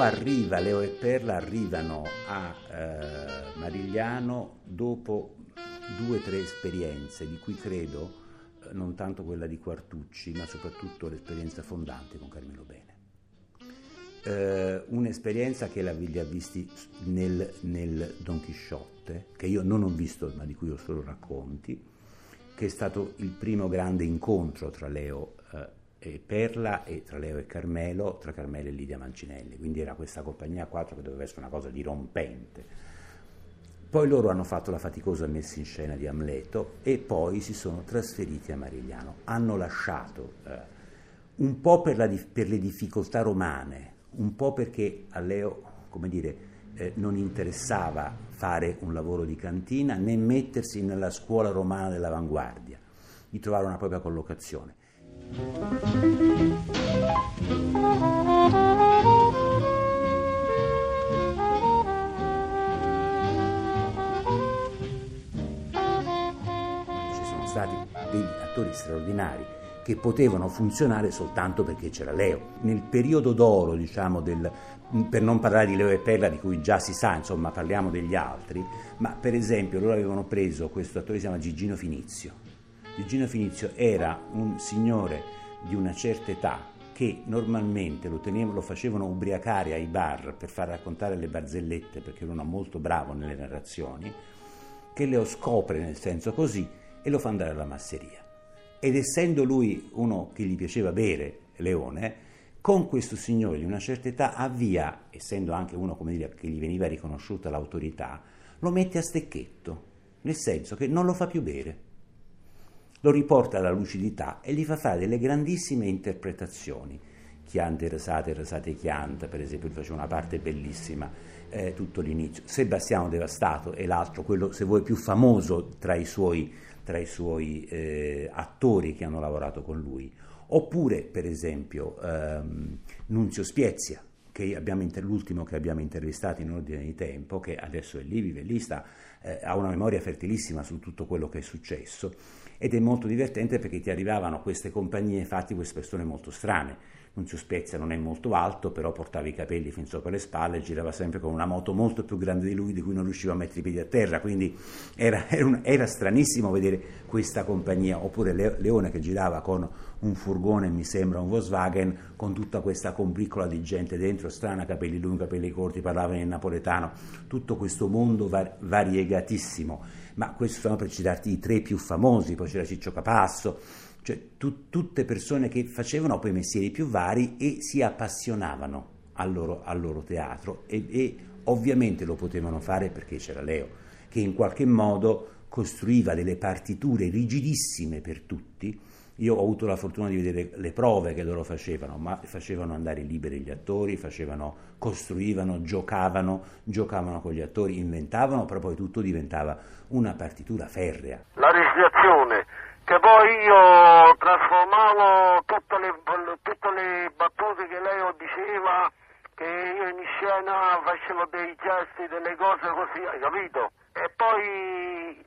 arriva, Leo e Perla arrivano a eh, Marigliano dopo due o tre esperienze, di cui credo eh, non tanto quella di Quartucci, ma soprattutto l'esperienza fondante con Carmelo Bene. Eh, un'esperienza che li ha visti nel, nel Don Chisciotte, che io non ho visto, ma di cui ho solo racconti, che è stato il primo grande incontro tra Leo eh, e Perla e tra Leo e Carmelo, tra Carmelo e Lidia Mancinelli, quindi era questa compagnia a quattro che doveva essere una cosa dirompente. Poi loro hanno fatto la faticosa messa in scena di Amleto e poi si sono trasferiti a Marigliano. Hanno lasciato, eh, un po' per, la, per, le difficoltà romane, un po' perché a Leo, come dire, eh, non interessava fare un lavoro di cantina né mettersi nella scuola romana dell'avanguardia, di trovare una propria collocazione. Degli attori straordinari che potevano funzionare soltanto perché c'era Leo. Nel periodo d'oro, diciamo, del, per non parlare di Leo e Perla, di cui già si sa, insomma, parliamo degli altri, ma per esempio loro avevano preso questo attore che si chiama Gigino Finizio, Gigino Finizio era un signore di una certa età che normalmente lo, tenevano, lo facevano ubriacare ai bar per far raccontare le barzellette perché era uno molto bravo nelle narrazioni, che Leo scopre nel senso così e lo fa andare alla masseria. Ed essendo lui uno che gli piaceva bere, Leone, con questo signore di una certa età avvia, essendo anche uno dire, che gli veniva riconosciuta l'autorità, lo mette a stecchetto, nel senso che non lo fa più bere lo riporta alla lucidità e gli fa fare delle grandissime interpretazioni. Chiante Resate, Resate Chianta, per esempio, faceva una parte bellissima, eh, tutto l'inizio. Sebastiano Devastato è l'altro, quello, se vuoi, più famoso tra i suoi, tra i suoi eh, attori che hanno lavorato con lui. Oppure, per esempio, ehm, Nunzio Spiezia, che abbiamo, l'ultimo che abbiamo intervistato in ordine di tempo, che adesso è lì, vive lì, sta, eh, ha una memoria fertilissima su tutto quello che è successo ed è molto divertente perché ti arrivavano queste compagnie fatti queste persone molto strane. Nunzio Spezia non è molto alto, però portava i capelli fin sopra le spalle, girava sempre con una moto molto più grande di lui, di cui non riusciva a mettere i piedi a terra, quindi era, era, un, era stranissimo vedere questa compagnia. Oppure Leone che girava con un furgone, mi sembra un Volkswagen, con tutta questa combriccola di gente dentro, strana, capelli lunghi, capelli corti, parlava in napoletano, tutto questo mondo var- variegatissimo ma questi sono per citarti i tre più famosi, poi c'era Ciccio Capasso, cioè tu, tutte persone che facevano poi mestieri più vari e si appassionavano al loro, al loro teatro e, e ovviamente lo potevano fare perché c'era Leo, che in qualche modo costruiva delle partiture rigidissime per tutti, io ho avuto la fortuna di vedere le prove che loro facevano, ma facevano andare liberi gli attori, facevano, costruivano, giocavano, giocavano con gli attori, inventavano, però poi tutto diventava una partitura ferrea. La recitazione, che poi io trasformavo tutte le, tutte le battute che lei diceva, che io in scena facevo dei gesti, delle cose così, hai capito? E poi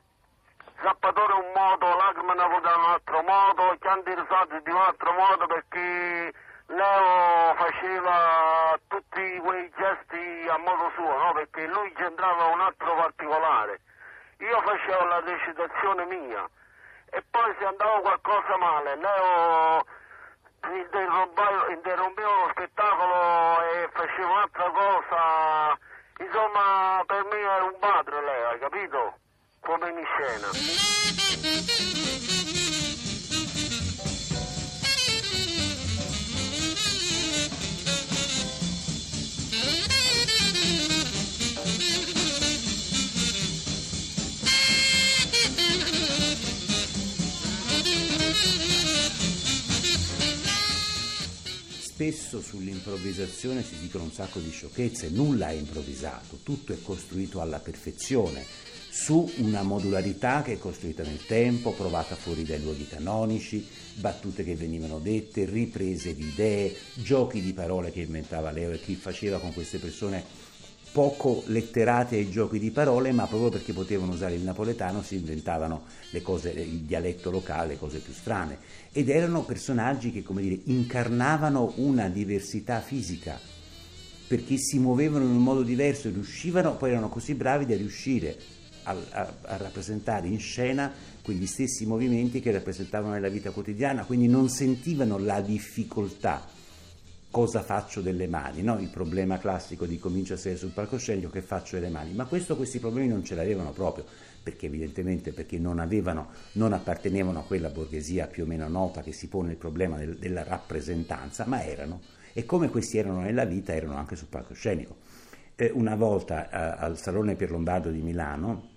Zappatore un modo, Lagman da un altro modo, Chianti Risati di un altro modo perché Leo faceva tutti quei gesti a modo suo, no? perché lui c'entrava un altro particolare. Io facevo la recitazione mia e poi se andava qualcosa male, Leo interrompeva lo spettacolo e faceva un'altra cosa. Insomma, per me è un padre Leo, hai capito? come in scena. Spesso sull'improvvisazione si dicono un sacco di sciocchezze, nulla è improvvisato, tutto è costruito alla perfezione su una modularità che è costruita nel tempo, provata fuori dai luoghi canonici, battute che venivano dette, riprese di idee, giochi di parole che inventava Leo e chi faceva con queste persone poco letterate ai giochi di parole, ma proprio perché potevano usare il napoletano si inventavano le cose, il dialetto locale, le cose più strane. Ed erano personaggi che, come dire, incarnavano una diversità fisica perché si muovevano in un modo diverso, riuscivano, poi erano così bravi da riuscire a, a, a rappresentare in scena quegli stessi movimenti che rappresentavano nella vita quotidiana, quindi non sentivano la difficoltà cosa faccio delle mani, no? il problema classico di comincio a sedere sul palcoscenico che faccio delle mani, ma questo, questi problemi non ce l'avevano proprio, perché evidentemente perché non, avevano, non appartenevano a quella borghesia più o meno nota che si pone il problema del, della rappresentanza, ma erano, e come questi erano nella vita, erano anche sul palcoscenico. Eh, una volta eh, al Salone Pierlombardo di Milano,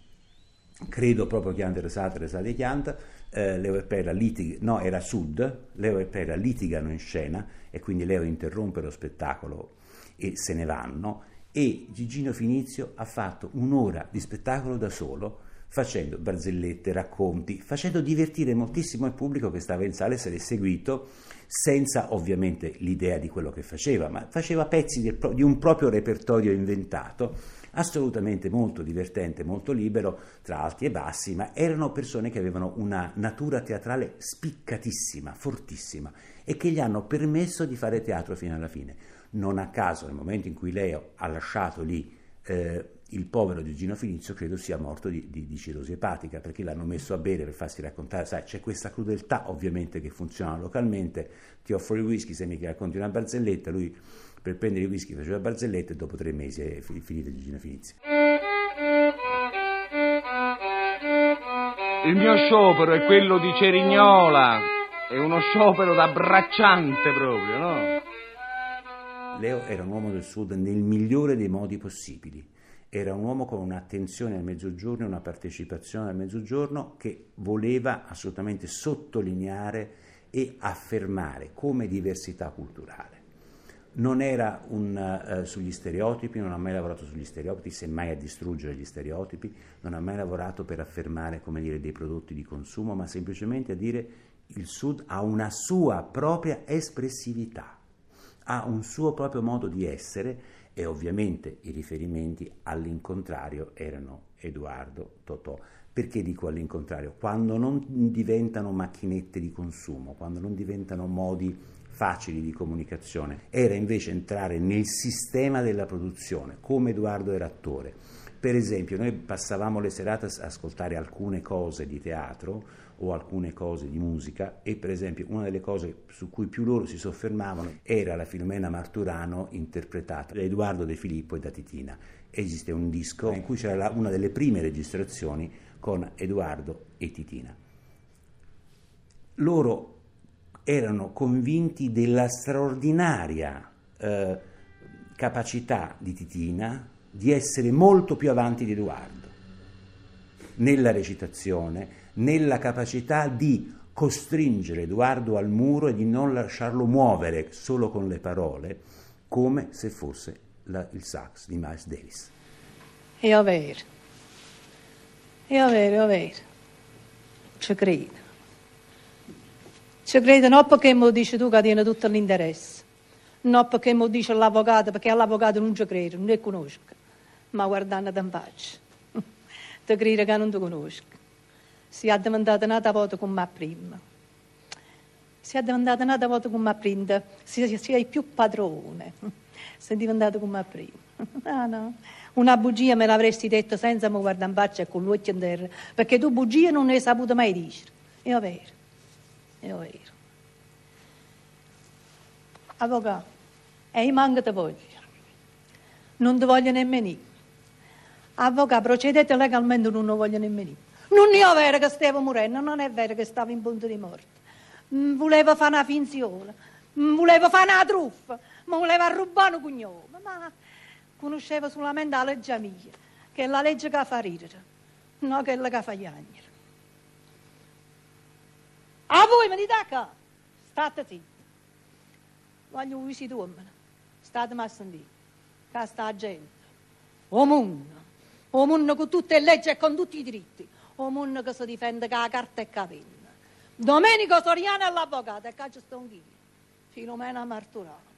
credo proprio Chiante Resate, Resate Chianta, eh, Leo e Pera litigano, no era Sud, Leo e Pera litigano in scena e quindi Leo interrompe lo spettacolo e se ne vanno e Gigino Finizio ha fatto un'ora di spettacolo da solo facendo barzellette, racconti, facendo divertire moltissimo il pubblico che stava in sala e se l'è seguito senza ovviamente l'idea di quello che faceva, ma faceva pezzi di un proprio repertorio inventato assolutamente molto divertente, molto libero, tra alti e bassi, ma erano persone che avevano una natura teatrale spiccatissima, fortissima e che gli hanno permesso di fare teatro fino alla fine. Non a caso, nel momento in cui Leo ha lasciato lì eh, il povero Gigino Finizio, credo sia morto di, di, di, cirrosi epatica, perché l'hanno messo a bere per farsi raccontare, sai, c'è questa crudeltà ovviamente che funziona localmente, ti offro il whisky se mi racconti una barzelletta, lui per prendere i whisky faceva barzellette e dopo tre mesi è finita Gigino Finizio. Il mio sciopero è quello di Cerignola, è uno sciopero da bracciante proprio, no? Leo era un uomo del sud nel migliore dei modi possibili. Era un uomo con un'attenzione al mezzogiorno e una partecipazione al mezzogiorno che voleva assolutamente sottolineare e affermare come diversità culturale non era un, uh, sugli stereotipi, non ha mai lavorato sugli stereotipi, semmai a distruggere gli stereotipi, non ha mai lavorato per affermare dire, dei prodotti di consumo, ma semplicemente a dire il Sud ha una sua propria espressività, ha un suo proprio modo di essere e ovviamente i riferimenti all'incontrario erano Edoardo, Totò. Perché dico all'incontrario? Quando non diventano macchinette di consumo, quando non diventano modi facili di comunicazione, era invece entrare nel sistema della produzione, come Edoardo era attore. Per esempio, noi passavamo le serate a ascoltare alcune cose di teatro o alcune cose di musica e per esempio una delle cose su cui più loro si soffermavano era la Filomena Marturano interpretata da Edoardo De Filippo e da Titina. Esiste un disco in cui c'era una delle prime registrazioni con Edoardo e Titina. Loro erano convinti della straordinaria eh, capacità di Titina di essere molto più avanti di Edoardo nella recitazione, nella capacità di costringere Edoardo al muro e di non lasciarlo muovere solo con le parole, come se fosse la, il sax di Miles Davis. È vero, è vero, è vero, ci credo. Ci credo non perché mi dici tu che tiene tutto l'interesse, non perché mi dice l'avvocato, perché all'avvocato non ci credo, non ne conosco, ma guardando in faccia, ti credo che non ti conosco. Si è diventata nata volta con me prima. Si è diventata nata volta con me prima, si, si è più padrone. Sei diventato con me prima. Ah no, una bugia me l'avresti detto senza mi guardare in faccia e con l'occhio in terra, perché tu bugie non ne hai saputo mai dire. È vero vero. Avvocato, e io manco ti voglio. Non ti voglio nemmeno io. Avvocato, procedete legalmente, non lo voglio nemmeno io. Non è vero che stavo morendo, non è vero che stavo in punto di morte. Mm, volevo fare una finzione, mm, volevo fare una truffa, ma volevo rubare un cognome. Ma conoscevo solamente la legge mia, che è la legge che fa ridere, non quella che fa piangere. A voi me dite qua, state zitti. Voglio visito uomini, state sentire, che sta gente, o mondo, o mondo con tutte le leggi e con tutti i diritti, o mondo che si difende con la carta e la penna. Domenico Soriano è l'avvocato, e qua ci sto anch'io, Filomena Marturano.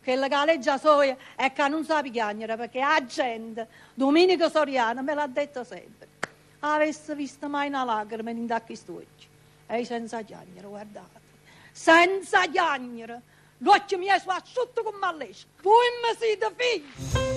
Che la legge soia è che non sa piangere, perché la gente, Domenico Soriano, me l'ha detto sempre, avesse visto mai una lacrima in questi occhi. E senza chiagnere, guardate. Senza chiagnere. L'occhio mi è su asciutto come malesco. Voi mi siete figli.